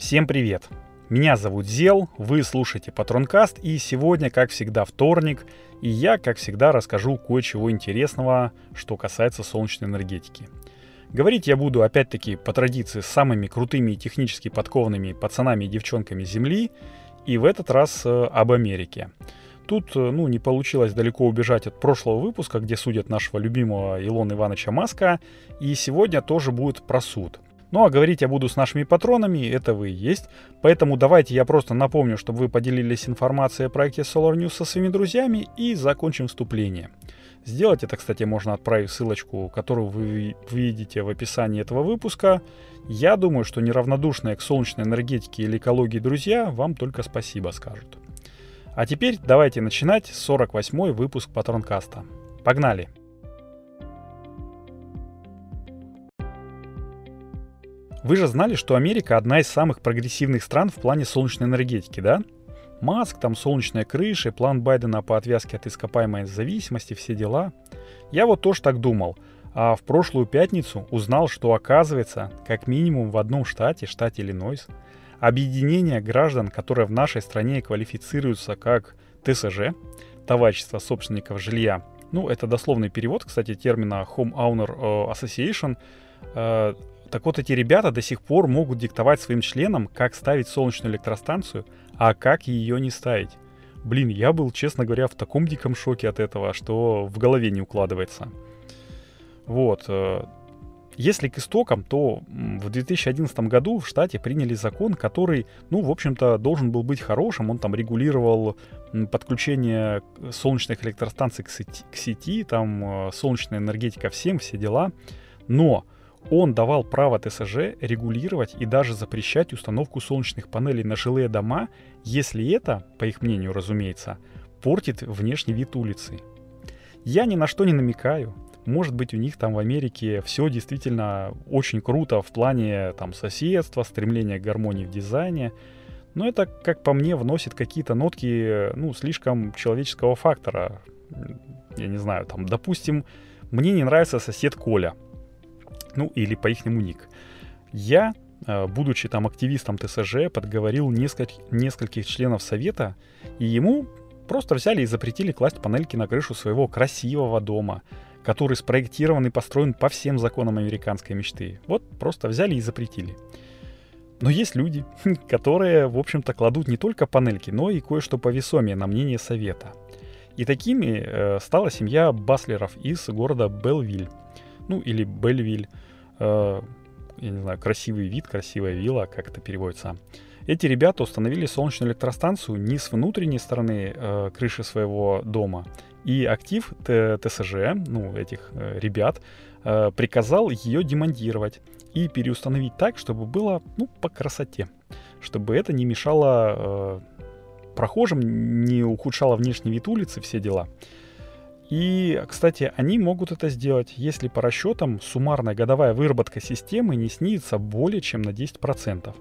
Всем привет! Меня зовут Зел, вы слушаете Патронкаст, и сегодня, как всегда, вторник, и я, как всегда, расскажу кое-чего интересного, что касается солнечной энергетики. Говорить я буду, опять-таки, по традиции, с самыми крутыми и технически подкованными пацанами и девчонками Земли, и в этот раз э, об Америке. Тут, э, ну, не получилось далеко убежать от прошлого выпуска, где судят нашего любимого Илона Ивановича Маска, и сегодня тоже будет про суд – ну а говорить я буду с нашими патронами, это вы и есть. Поэтому давайте я просто напомню, чтобы вы поделились информацией о проекте Solar News со своими друзьями и закончим вступление. Сделать это, кстати, можно отправив ссылочку, которую вы видите в описании этого выпуска. Я думаю, что неравнодушные к солнечной энергетике или экологии друзья вам только спасибо скажут. А теперь давайте начинать 48 выпуск Патронкаста. Погнали! Вы же знали, что Америка одна из самых прогрессивных стран в плане солнечной энергетики, да? Маск, там солнечная крыша, план Байдена по отвязке от ископаемой зависимости, все дела. Я вот тоже так думал. А в прошлую пятницу узнал, что оказывается, как минимум в одном штате, штате Иллинойс, объединение граждан, которое в нашей стране квалифицируется как ТСЖ, товарищество собственников жилья, ну, это дословный перевод, кстати, термина Home Owner э, Association, э, так вот, эти ребята до сих пор могут диктовать своим членам, как ставить солнечную электростанцию, а как ее не ставить. Блин, я был, честно говоря, в таком диком шоке от этого, что в голове не укладывается. Вот. Э, если к истокам, то в 2011 году в штате приняли закон, который, ну, в общем-то, должен был быть хорошим. Он там регулировал подключение солнечных электростанций к сети, к сети там э, солнечная энергетика всем, все дела. Но он давал право ТСЖ регулировать и даже запрещать установку солнечных панелей на жилые дома, если это, по их мнению, разумеется, портит внешний вид улицы. Я ни на что не намекаю. Может быть, у них там в Америке все действительно очень круто в плане там соседства, стремления к гармонии в дизайне. Но это, как по мне, вносит какие-то нотки, ну, слишком человеческого фактора. Я не знаю, там, допустим, мне не нравится сосед Коля – ну или по их ник. Я, э, будучи там активистом ТСЖ, подговорил нескольких, нескольких членов совета, и ему просто взяли и запретили класть панельки на крышу своего красивого дома, который спроектирован и построен по всем законам американской мечты. Вот просто взяли и запретили. Но есть люди, которые, в общем-то, кладут не только панельки, но и кое-что повесомее на мнение совета. И такими э, стала семья Баслеров из города Белвиль ну или Бельвиль, э, я не знаю, красивый вид, красивая вилла, как это переводится. Эти ребята установили солнечную электростанцию не с внутренней стороны э, крыши своего дома, и актив ТСЖ, ну, этих э, ребят, э, приказал ее демонтировать и переустановить так, чтобы было, ну, по красоте, чтобы это не мешало э, прохожим, не ухудшало внешний вид улицы, все дела. И, кстати, они могут это сделать, если по расчетам суммарная годовая выработка системы не снизится более чем на 10%.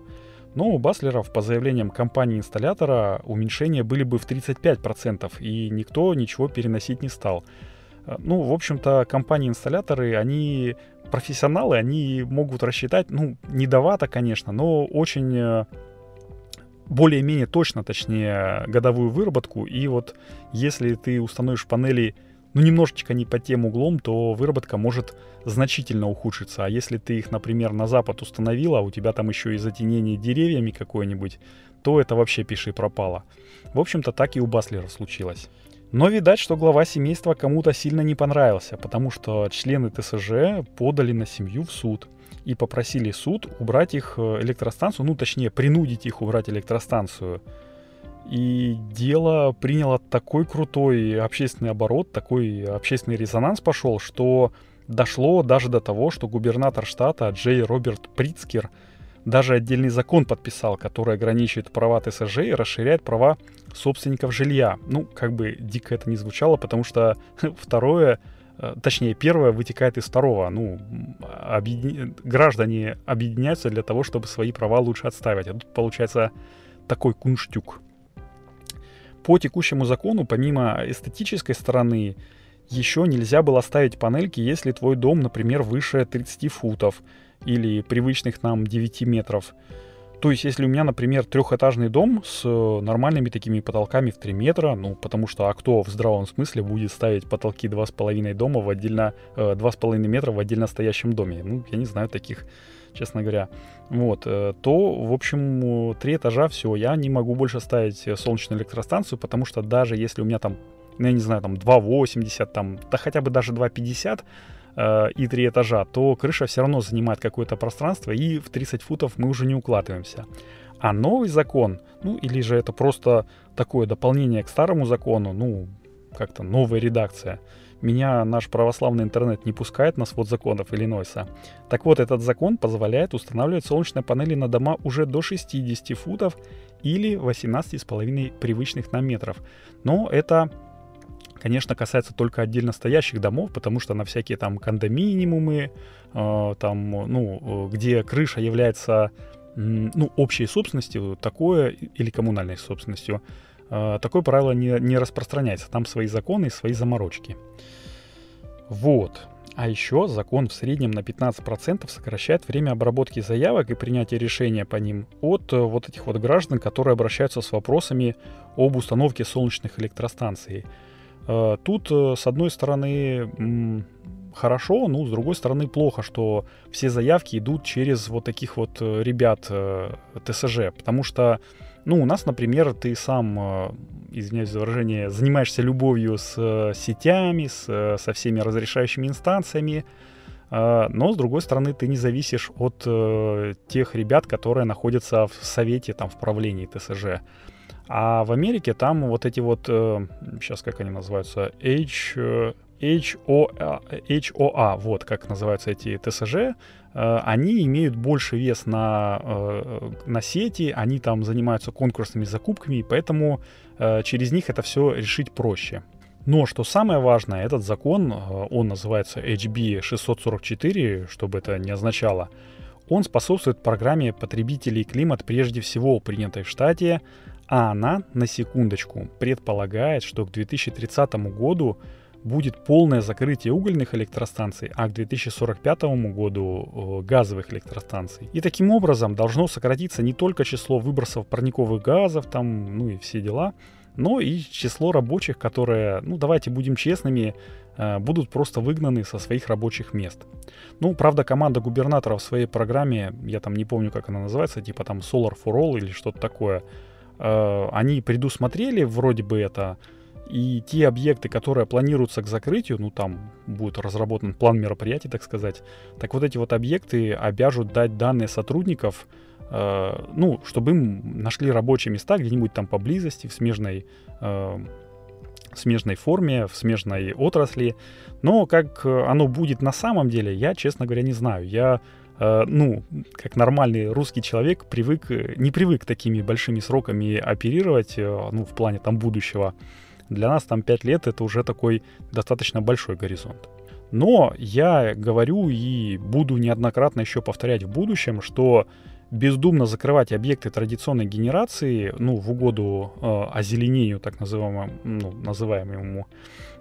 Но у Баслеров, по заявлениям компании-инсталлятора, уменьшения были бы в 35%, и никто ничего переносить не стал. Э, ну, в общем-то, компании-инсталляторы, они профессионалы, они могут рассчитать, ну, недовато, конечно, но очень э, более-менее точно, точнее, годовую выработку. И вот если ты установишь панели ну, немножечко не под тем углом, то выработка может значительно ухудшиться. А если ты их, например, на запад установила, а у тебя там еще и затенение деревьями какое-нибудь, то это вообще пиши пропало. В общем-то, так и у Баслера случилось. Но видать, что глава семейства кому-то сильно не понравился, потому что члены ТСЖ подали на семью в суд и попросили суд убрать их э, электростанцию, ну точнее принудить их убрать электростанцию и дело приняло такой крутой общественный оборот, такой общественный резонанс пошел, что дошло даже до того, что губернатор штата Джей Роберт Прицкер даже отдельный закон подписал, который ограничивает права ТСЖ и расширяет права собственников жилья. Ну, как бы дико это не звучало, потому что второе, э, точнее, первое вытекает из второго. Ну, объедин... граждане объединяются для того, чтобы свои права лучше отставить. А тут получается такой кунштюк по текущему закону, помимо эстетической стороны, еще нельзя было ставить панельки, если твой дом, например, выше 30 футов или привычных нам 9 метров. То есть, если у меня, например, трехэтажный дом с э, нормальными такими потолками в 3 метра, ну, потому что а кто в здравом смысле будет ставить потолки 2,5 дома в отдельно, э, 2,5 метра в отдельно стоящем доме? Ну, я не знаю таких, честно говоря. Вот, э, то, в общем, три этажа, все, я не могу больше ставить солнечную электростанцию, потому что даже если у меня там, ну, я не знаю, там 2,80, там, да хотя бы даже 2,50, э, и три этажа, то крыша все равно занимает какое-то пространство, и в 30 футов мы уже не укладываемся. А новый закон, ну или же это просто такое дополнение к старому закону, ну как-то новая редакция. Меня наш православный интернет не пускает на свод законов Иллинойса. Так вот, этот закон позволяет устанавливать солнечные панели на дома уже до 60 футов или 18,5 привычных нам метров. Но это конечно, касается только отдельно стоящих домов, потому что на всякие там кондоминиумы, э, там, ну, где крыша является, ну, общей собственностью, такое, или коммунальной собственностью, э, такое правило не, не распространяется. Там свои законы и свои заморочки. Вот. А еще закон в среднем на 15% сокращает время обработки заявок и принятия решения по ним от э, вот этих вот граждан, которые обращаются с вопросами об установке солнечных электростанций. Э, тут, э, с одной стороны, хорошо, ну, с другой стороны, плохо, что все заявки идут через вот таких вот э, ребят ТСЖ, потому что, ну, у нас, например, ты сам, извиняюсь за выражение, занимаешься любовью с сетями, с, со всеми разрешающими инстанциями, но, с другой стороны, ты не зависишь от тех ребят, которые находятся в совете, там, в правлении ТСЖ. А в Америке там вот эти вот, э, сейчас как они называются, H, HOA, HOA, вот как называются эти ТСЖ, э, они имеют больше вес на, э, на сети, они там занимаются конкурсными закупками, поэтому э, через них это все решить проще. Но что самое важное, этот закон, э, он называется HB 644, чтобы это не означало, он способствует программе потребителей климат прежде всего принятой в штате, а она, на секундочку, предполагает, что к 2030 году будет полное закрытие угольных электростанций, а к 2045 году газовых электростанций. И таким образом должно сократиться не только число выбросов парниковых газов, там, ну и все дела, но и число рабочих, которые, ну давайте будем честными, э, будут просто выгнаны со своих рабочих мест. Ну, правда, команда губернатора в своей программе, я там не помню, как она называется, типа там Solar for All или что-то такое, Э, они предусмотрели вроде бы это, и те объекты, которые планируются к закрытию, ну там будет разработан план мероприятий, так сказать, так вот эти вот объекты обяжут дать данные сотрудников, э, ну, чтобы им нашли рабочие места где-нибудь там поблизости, в смежной, э, в смежной форме, в смежной отрасли. Но как оно будет на самом деле, я, честно говоря, не знаю. Я Э, ну, как нормальный русский человек, привык, э, не привык такими большими сроками оперировать, э, ну, в плане там будущего. Для нас там 5 лет это уже такой достаточно большой горизонт. Но я говорю и буду неоднократно еще повторять в будущем, что бездумно закрывать объекты традиционной генерации, ну, в угоду э, озеленению, так называемому, ну, называемому,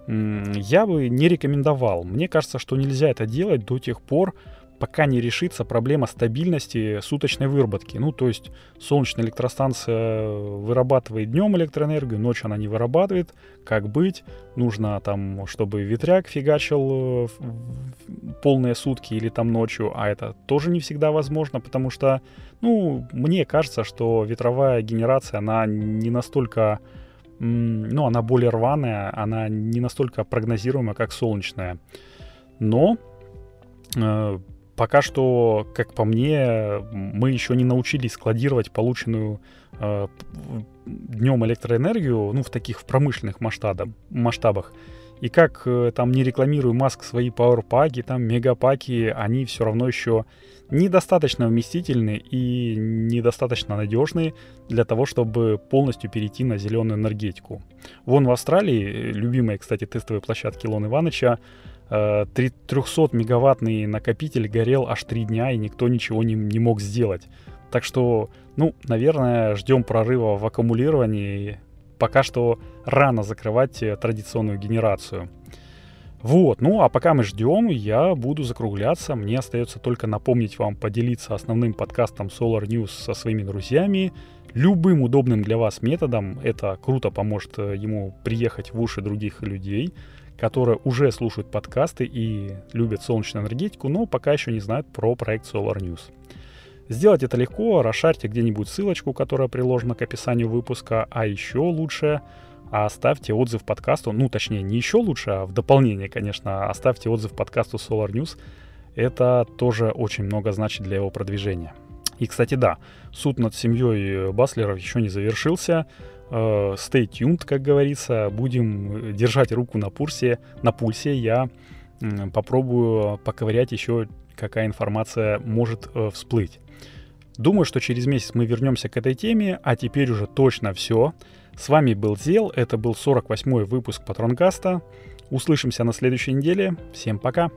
э, я бы не рекомендовал. Мне кажется, что нельзя это делать до тех пор, пока не решится проблема стабильности суточной выработки. Ну, то есть солнечная электростанция вырабатывает днем электроэнергию, ночью она не вырабатывает. Как быть? Нужно там, чтобы ветряк фигачил э, полные сутки или там ночью, а это тоже не всегда возможно, потому что, ну, мне кажется, что ветровая генерация, она не настолько ну, она более рваная, она не настолько прогнозируемая, как солнечная. Но э, пока что, как по мне, мы еще не научились складировать полученную э, днем электроэнергию, ну, в таких в промышленных масштабах. масштабах. И как э, там не рекламирую Маск свои пауэрпаки, там мегапаки, они все равно еще недостаточно вместительны и недостаточно надежны для того, чтобы полностью перейти на зеленую энергетику. Вон в Австралии, э, любимые, кстати, тестовые площадки Лон Ивановича, 300-мегаваттный э, накопитель горел аж 3 дня, и никто ничего не, не мог сделать. Так что, ну, наверное, ждем прорыва в аккумулировании. Пока что рано закрывать э, традиционную генерацию. Вот, ну а пока мы ждем, я буду закругляться. Мне остается только напомнить вам поделиться основным подкастом Solar News со своими друзьями. Любым удобным для вас методом. Это круто поможет э, ему приехать в уши других людей, которые уже слушают подкасты и любят солнечную энергетику, но пока еще не знают про проект Solar News. Сделать это легко, расшарьте где-нибудь ссылочку, которая приложена к описанию выпуска, а еще лучше — оставьте отзыв подкасту, ну, точнее, не еще лучше, а в дополнение, конечно, оставьте отзыв подкасту Solar News. Это тоже очень много значит для его продвижения. И, кстати, да, суд над семьей Баслеров еще не завершился. Э, stay tuned, как говорится. Будем держать руку на пульсе. На пульсе я попробую поковырять еще, какая информация может э, всплыть. Думаю, что через месяц мы вернемся к этой теме, а теперь уже точно все. С вами был Зел, это был 48-й выпуск Патронкаста. Услышимся на следующей неделе. Всем пока!